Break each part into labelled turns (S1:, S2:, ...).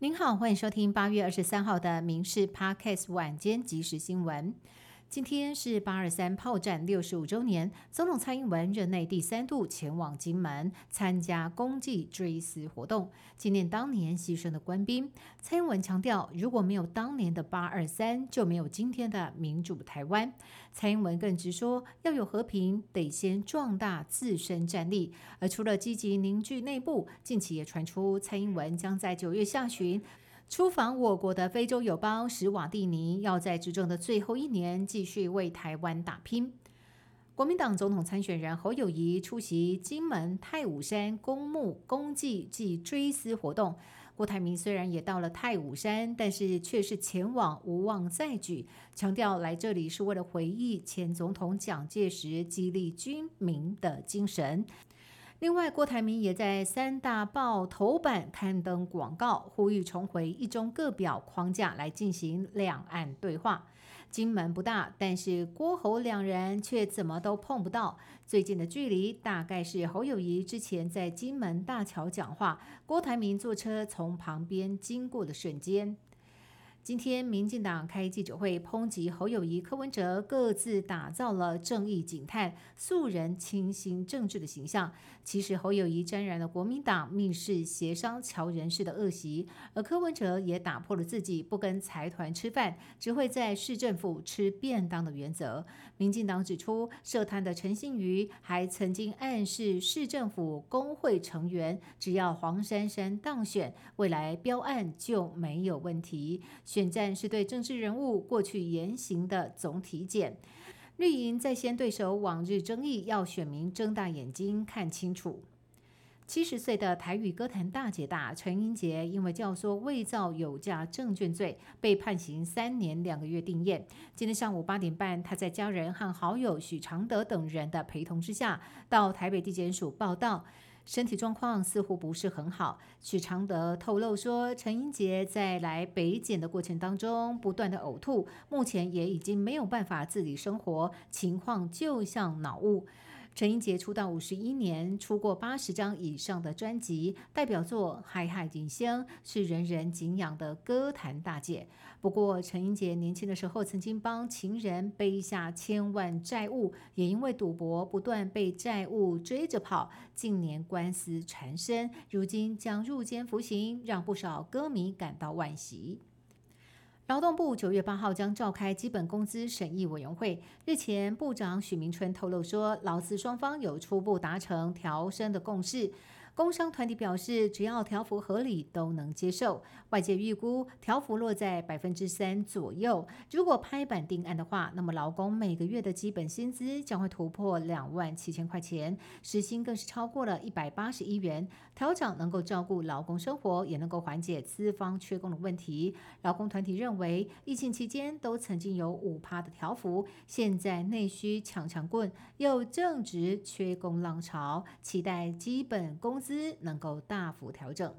S1: 您好，欢迎收听八月二十三号的《民事 Podcast》晚间即时新闻。今天是八二三炮战六十五周年，总统蔡英文任内第三度前往金门参加公祭追思活动，纪念当年牺牲的官兵。蔡英文强调，如果没有当年的八二三，就没有今天的民主台湾。蔡英文更直说，要有和平，得先壮大自身战力。而除了积极凝聚内部，近期也传出蔡英文将在九月下旬。出访我国的非洲友邦史瓦蒂尼，要在执政的最后一年继续为台湾打拼。国民党总统参选人侯友谊出席金门太武山公墓公祭暨追思活动。郭台铭虽然也到了太武山，但是却是前往无望再举，强调来这里是为了回忆前总统蒋介石激励军民的精神。另外，郭台铭也在三大报头版刊登广告，呼吁重回一中各表框架来进行两岸对话。金门不大，但是郭侯两人却怎么都碰不到。最近的距离大概是侯友谊之前在金门大桥讲话，郭台铭坐车从旁边经过的瞬间。今天，民进党开记者会抨击侯友谊、柯文哲各自打造了正义警探、素人清新政治的形象。其实，侯友谊沾染了国民党密室协商桥人士的恶习，而柯文哲也打破了自己不跟财团吃饭，只会在市政府吃便当的原则。民进党指出，涉贪的陈信瑜还曾经暗示市政府工会成员，只要黄珊珊当选，未来标案就没有问题。选战是对政治人物过去言行的总体检。绿营在先对手往日争议，要选民睁大眼睛看清楚。七十岁的台语歌坛大姐大陈英杰，因为教唆伪造有价证券罪，被判刑三年两个月定谳。今天上午八点半，他在家人和好友许常德等人的陪同之下，到台北地检署报到。身体状况似乎不是很好。许常德透露说，陈英杰在来北检的过程当中不断的呕吐，目前也已经没有办法自理生活，情况就像脑雾。陈英杰出道五十一年，出过八十张以上的专辑，代表作《嗨嗨金香》是人人敬仰的歌坛大姐。不过，陈英杰年轻的时候曾经帮情人背下千万债务，也因为赌博不断被债务追着跑，近年官司缠身，如今将入监服刑，让不少歌迷感到惋惜。劳动部九月八号将召开基本工资审议委员会。日前，部长许明春透露说，劳资双方有初步达成调升的共识。工商团体表示，只要调幅合理，都能接受。外界预估调幅落在百分之三左右。如果拍板定案的话，那么劳工每个月的基本薪资将会突破两万七千块钱，时薪更是超过了一百八十一元。调整能够照顾劳工生活，也能够缓解资方缺工的问题。劳工团体认为，疫情期间都曾经有五趴的调幅，现在内需抢强棍，又正值缺工浪潮，期待基本工资。资能够大幅调整。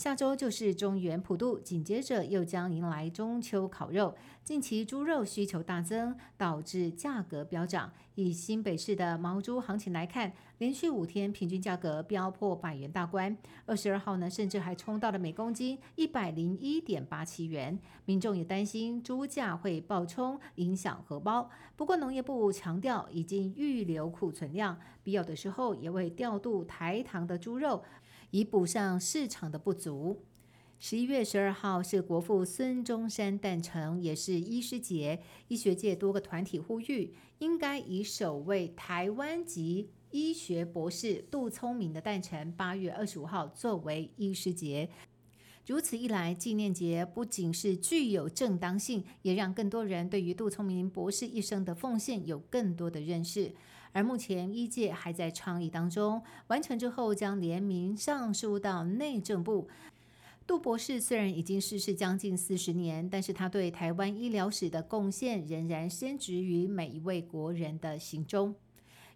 S1: 下周就是中元普渡，紧接着又将迎来中秋烤肉。近期猪肉需求大增，导致价格飙涨。以新北市的毛猪行情来看，连续五天平均价格飙破百元大关。二十二号呢，甚至还冲到了每公斤一百零一点八七元。民众也担心猪价会暴冲，影响荷包。不过农业部强调，已经预留库存量，必要的时候也会调度台糖的猪肉。以补上市场的不足。十一月十二号是国父孙中山诞辰，也是医师节。医学界多个团体呼吁，应该以首位台湾籍医学博士杜聪明的诞辰八月二十五号作为医师节。如此一来，纪念节不仅是具有正当性，也让更多人对于杜聪明博士一生的奉献有更多的认识。而目前医界还在倡议当中，完成之后将联名上书到内政部。杜博士虽然已经逝世将近四十年，但是他对台湾医疗史的贡献仍然深植于每一位国人的心中。